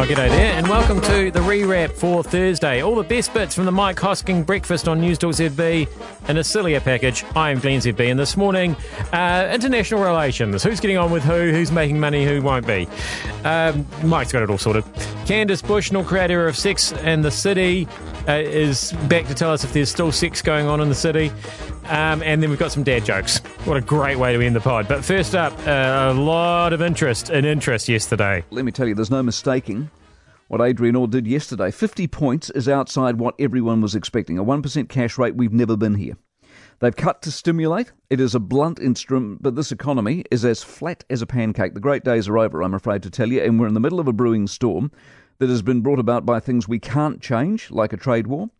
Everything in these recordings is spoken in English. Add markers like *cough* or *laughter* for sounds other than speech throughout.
Oh, g'day there, and welcome to the rewrap for Thursday. All the best bits from the Mike Hosking breakfast on News Talk ZB in a sillier package. I am Glenn ZB, and this morning, uh, international relations. Who's getting on with who? Who's making money? Who won't be? Um, Mike's got it all sorted. Candace Bushnell, creator of Sex and the City, uh, is back to tell us if there's still sex going on in the city. Um, and then we've got some dad jokes. What a great way to end the pod. But first up, uh, a lot of interest in interest yesterday. Let me tell you, there's no mistaking what Adrian Orr did yesterday. 50 points is outside what everyone was expecting. A 1% cash rate, we've never been here. They've cut to stimulate. It is a blunt instrument, but this economy is as flat as a pancake. The great days are over, I'm afraid to tell you, and we're in the middle of a brewing storm that has been brought about by things we can't change, like a trade war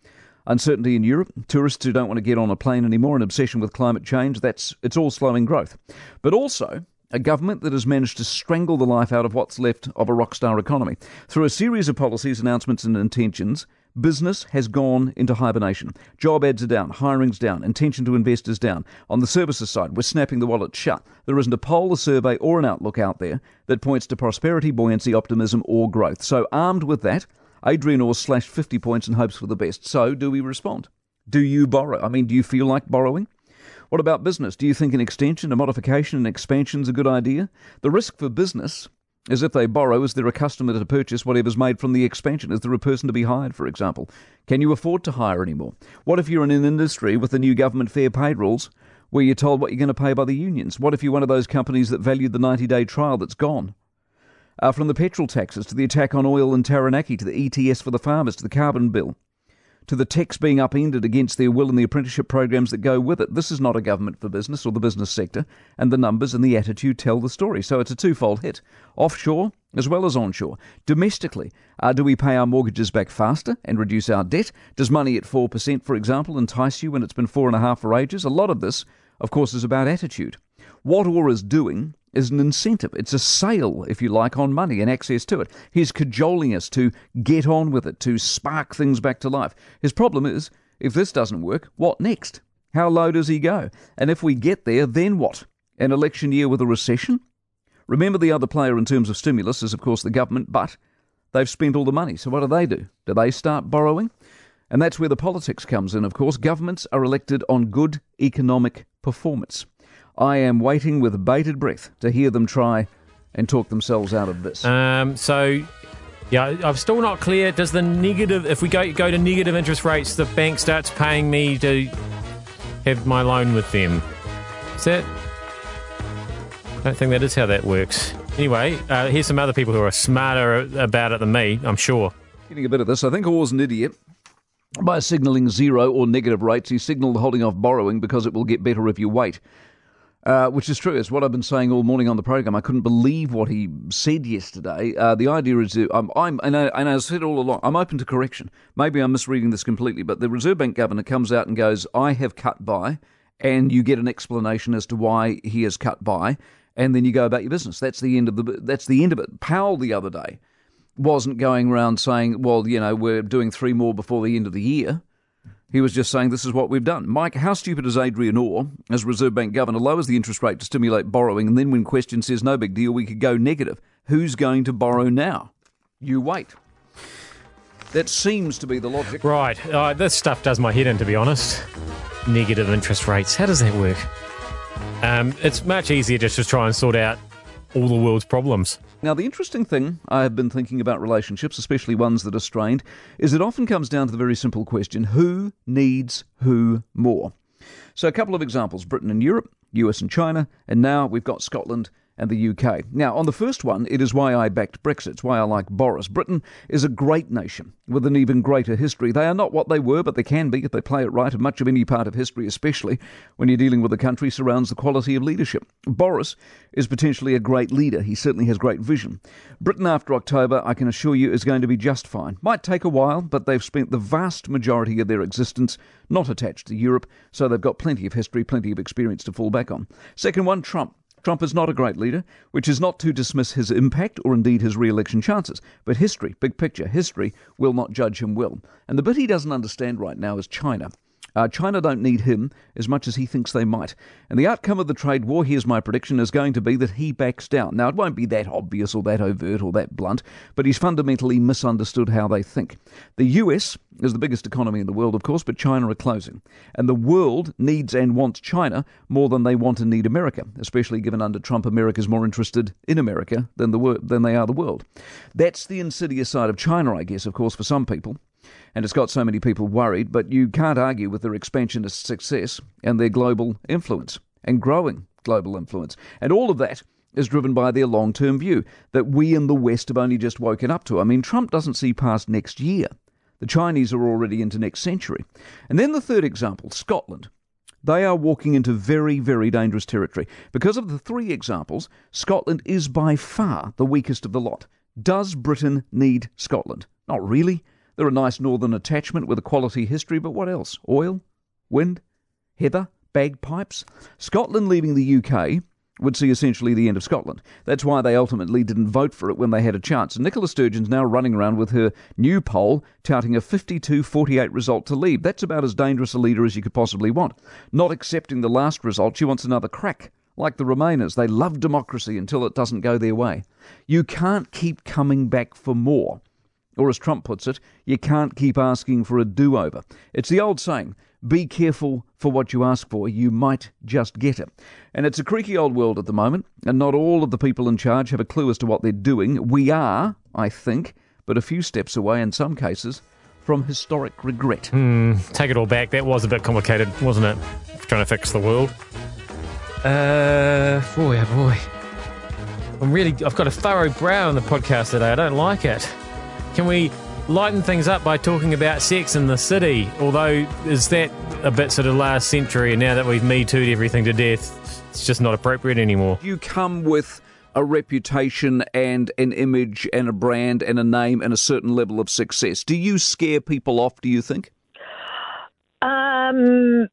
uncertainty in Europe, tourists who don't want to get on a plane anymore, an obsession with climate change, that's it's all slowing growth. But also a government that has managed to strangle the life out of what's left of a rockstar economy. Through a series of policies, announcements and intentions, business has gone into hibernation. Job ads are down, hiring's down, intention to invest is down. On the services side, we're snapping the wallet shut. There isn't a poll, a survey, or an outlook out there that points to prosperity, buoyancy, optimism, or growth. So, armed with that, Adrian slashed 50 points and hopes for the best. So, do we respond? Do you borrow? I mean, do you feel like borrowing? What about business? Do you think an extension, a modification, an expansion is a good idea? The risk for business is if they borrow, is there a customer to purchase whatever's made from the expansion? Is there a person to be hired, for example? Can you afford to hire anymore? What if you're in an industry with the new government fair pay rules where you're told what you're going to pay by the unions? What if you're one of those companies that valued the 90 day trial that's gone? Uh, from the petrol taxes to the attack on oil in Taranaki to the ETS for the farmers to the carbon bill to the techs being upended against their will and the apprenticeship programs that go with it. This is not a government for business or the business sector, and the numbers and the attitude tell the story. So it's a twofold hit offshore as well as onshore. Domestically, uh, do we pay our mortgages back faster and reduce our debt? Does money at 4%, for example, entice you when it's been 4.5 for ages? A lot of this, of course, is about attitude. What Orr is doing is an incentive. It's a sale, if you like, on money and access to it. He's cajoling us to get on with it, to spark things back to life. His problem is, if this doesn't work, what next? How low does he go? And if we get there, then what? An election year with a recession? Remember, the other player in terms of stimulus is, of course, the government, but they've spent all the money. So what do they do? Do they start borrowing? And that's where the politics comes in, of course. Governments are elected on good economic performance. I am waiting with bated breath to hear them try and talk themselves out of this. Um, so, yeah, I'm still not clear. Does the negative, if we go go to negative interest rates, the bank starts paying me to have my loan with them? Is that? I don't think that is how that works. Anyway, uh, here's some other people who are smarter about it than me, I'm sure. Getting a bit of this. I think Orr's an idiot. By signalling zero or negative rates, he signalled holding off borrowing because it will get better if you wait. Uh, which is true. It's what I've been saying all morning on the program. I couldn't believe what he said yesterday. Uh, the idea is, I'm, I'm and, I, and I said all along, I'm open to correction. Maybe I'm misreading this completely, but the Reserve Bank governor comes out and goes, "I have cut by," and you get an explanation as to why he has cut by, and then you go about your business. That's the end of the. That's the end of it. Powell the other day wasn't going around saying, "Well, you know, we're doing three more before the end of the year." He was just saying this is what we've done. Mike, how stupid is Adrian Orr, as Reserve Bank Governor, lowers the interest rate to stimulate borrowing, and then when questioned says no big deal, we could go negative. Who's going to borrow now? You wait. That seems to be the logic. Right. Uh, this stuff does my head in, to be honest. Negative interest rates. How does that work? Um, it's much easier just to try and sort out all the world's problems. Now, the interesting thing I have been thinking about relationships, especially ones that are strained, is it often comes down to the very simple question who needs who more? So, a couple of examples Britain and Europe, US and China, and now we've got Scotland and the UK. Now, on the first one, it is why I backed Brexit. Why I like Boris. Britain is a great nation with an even greater history. They are not what they were, but they can be if they play it right, and much of any part of history, especially when you're dealing with a country, surrounds the quality of leadership. Boris is potentially a great leader. He certainly has great vision. Britain after October, I can assure you, is going to be just fine. Might take a while, but they've spent the vast majority of their existence not attached to Europe, so they've got plenty of history, plenty of experience to fall back on. Second one, Trump. Trump is not a great leader, which is not to dismiss his impact or indeed his re election chances. But history, big picture, history will not judge him well. And the bit he doesn't understand right now is China. Uh, China don't need him as much as he thinks they might. And the outcome of the trade war, here's my prediction, is going to be that he backs down. Now, it won't be that obvious or that overt or that blunt, but he's fundamentally misunderstood how they think. The US is the biggest economy in the world, of course, but China are closing. And the world needs and wants China more than they want and need America, especially given under Trump, America's more interested in America than, the wor- than they are the world. That's the insidious side of China, I guess, of course, for some people and it's got so many people worried, but you can't argue with their expansionist success and their global influence and growing global influence. And all of that is driven by their long term view that we in the West have only just woken up to. I mean, Trump doesn't see past next year. The Chinese are already into next century. And then the third example, Scotland. They are walking into very, very dangerous territory. Because of the three examples, Scotland is by far the weakest of the lot. Does Britain need Scotland? Not really. They're a nice northern attachment with a quality history, but what else? Oil? Wind? Heather? Bagpipes? Scotland leaving the UK would see essentially the end of Scotland. That's why they ultimately didn't vote for it when they had a chance. And Nicola Sturgeon's now running around with her new poll touting a 52 48 result to leave. That's about as dangerous a leader as you could possibly want. Not accepting the last result, she wants another crack. Like the Remainers, they love democracy until it doesn't go their way. You can't keep coming back for more. Or, as Trump puts it, you can't keep asking for a do over. It's the old saying be careful for what you ask for, you might just get it. And it's a creaky old world at the moment, and not all of the people in charge have a clue as to what they're doing. We are, I think, but a few steps away in some cases from historic regret. Mm, take it all back. That was a bit complicated, wasn't it? Trying to fix the world. Uh, boy, oh boy. I'm really, I've got a furrowed brow on the podcast today. I don't like it. Can we lighten things up by talking about sex in the city? Although, is that a bit sort of last century, and now that we've Me Too'd everything to death, it's just not appropriate anymore? You come with a reputation and an image and a brand and a name and a certain level of success. Do you scare people off, do you think? Um,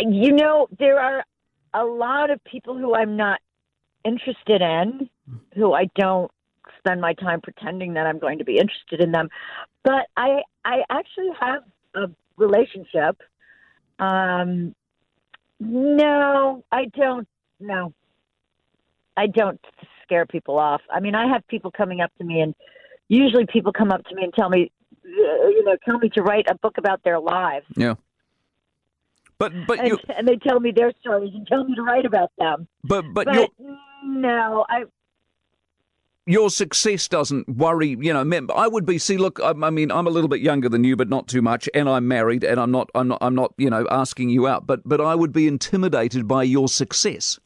you know, there are a lot of people who I'm not interested in, who I don't spend my time pretending that I'm going to be interested in them. But I I actually have a relationship. Um, no, I don't. No, I don't scare people off. I mean, I have people coming up to me, and usually people come up to me and tell me, you know, tell me to write a book about their lives. Yeah. But but and, you and they tell me their stories and tell me to write about them. But but, but no, I your success doesn't worry. You know, I would be. See, look, I, I, mean, I'm a little bit younger than you, but not too much, and I'm married, and I'm not, I'm not, I'm not, you know, asking you out. But, but I would be intimidated by your success.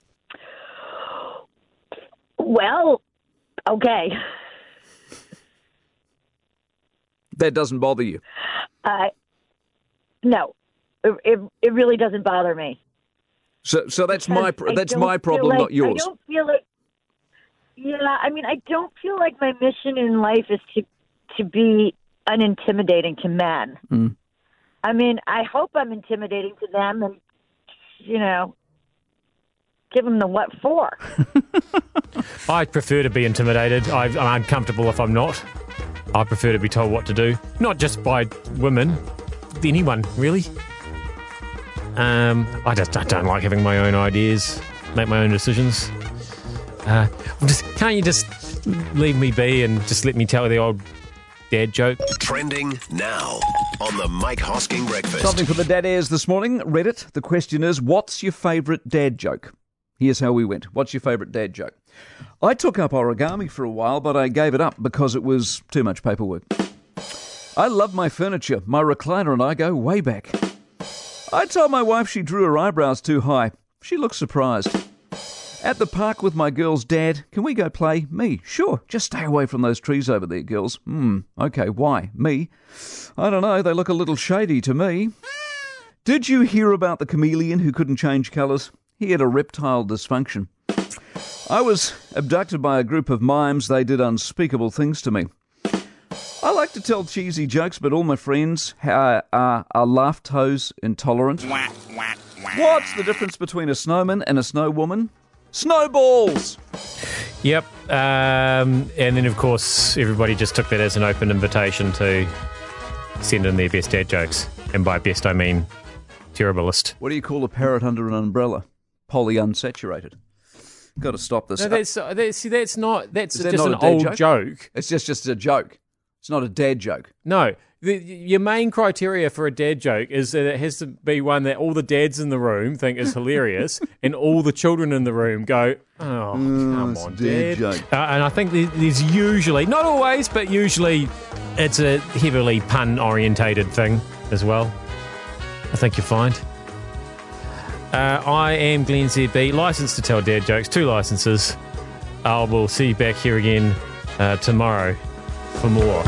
Well, okay. That doesn't bother you. Uh, no, it, it, it really doesn't bother me. So, so that's because my that's my problem, like, not yours. I don't feel like yeah, I mean, I don't feel like my mission in life is to to be unintimidating to men. Mm. I mean, I hope I'm intimidating to them, and you know, give them the what for. *laughs* I prefer to be intimidated. I, I'm uncomfortable if I'm not. I prefer to be told what to do, not just by women, anyone really. Um, I just I don't like having my own ideas, make my own decisions. Uh, just, can't you just leave me be and just let me tell the old dad joke? Trending now on the Mike Hosking Breakfast. Something for the dad airs this morning. Reddit. The question is, what's your favourite dad joke? Here's how we went. What's your favourite dad joke? I took up origami for a while, but I gave it up because it was too much paperwork. I love my furniture. My recliner and I go way back. I told my wife she drew her eyebrows too high. She looked surprised. At the park with my girl's dad. Can we go play? Me. Sure. Just stay away from those trees over there, girls. Hmm. Okay. Why? Me? I don't know. They look a little shady to me. Did you hear about the chameleon who couldn't change colours? He had a reptile dysfunction. I was abducted by a group of mimes. They did unspeakable things to me. I like to tell cheesy jokes, but all my friends are, are, are laugh-toes intolerant. What's the difference between a snowman and a snow woman? Snowballs! Yep. Um, and then, of course, everybody just took that as an open invitation to send in their best dad jokes. And by best, I mean terriblest. What do you call a parrot under an umbrella? Polyunsaturated. Got to stop this. No, that's, uh, that's, see, that's not, that's Is that just not an a old joke? joke. It's just just a joke. It's not a dad joke. No, the, your main criteria for a dad joke is that it has to be one that all the dads in the room think is hilarious, *laughs* and all the children in the room go, "Oh, come on, dad dad." joke. Uh, and I think there's usually, not always, but usually, it's a heavily pun-orientated thing as well. I think you'll find. Uh, I am Glenn ZB, licensed to tell dad jokes, two licenses. I will see you back here again uh, tomorrow for more.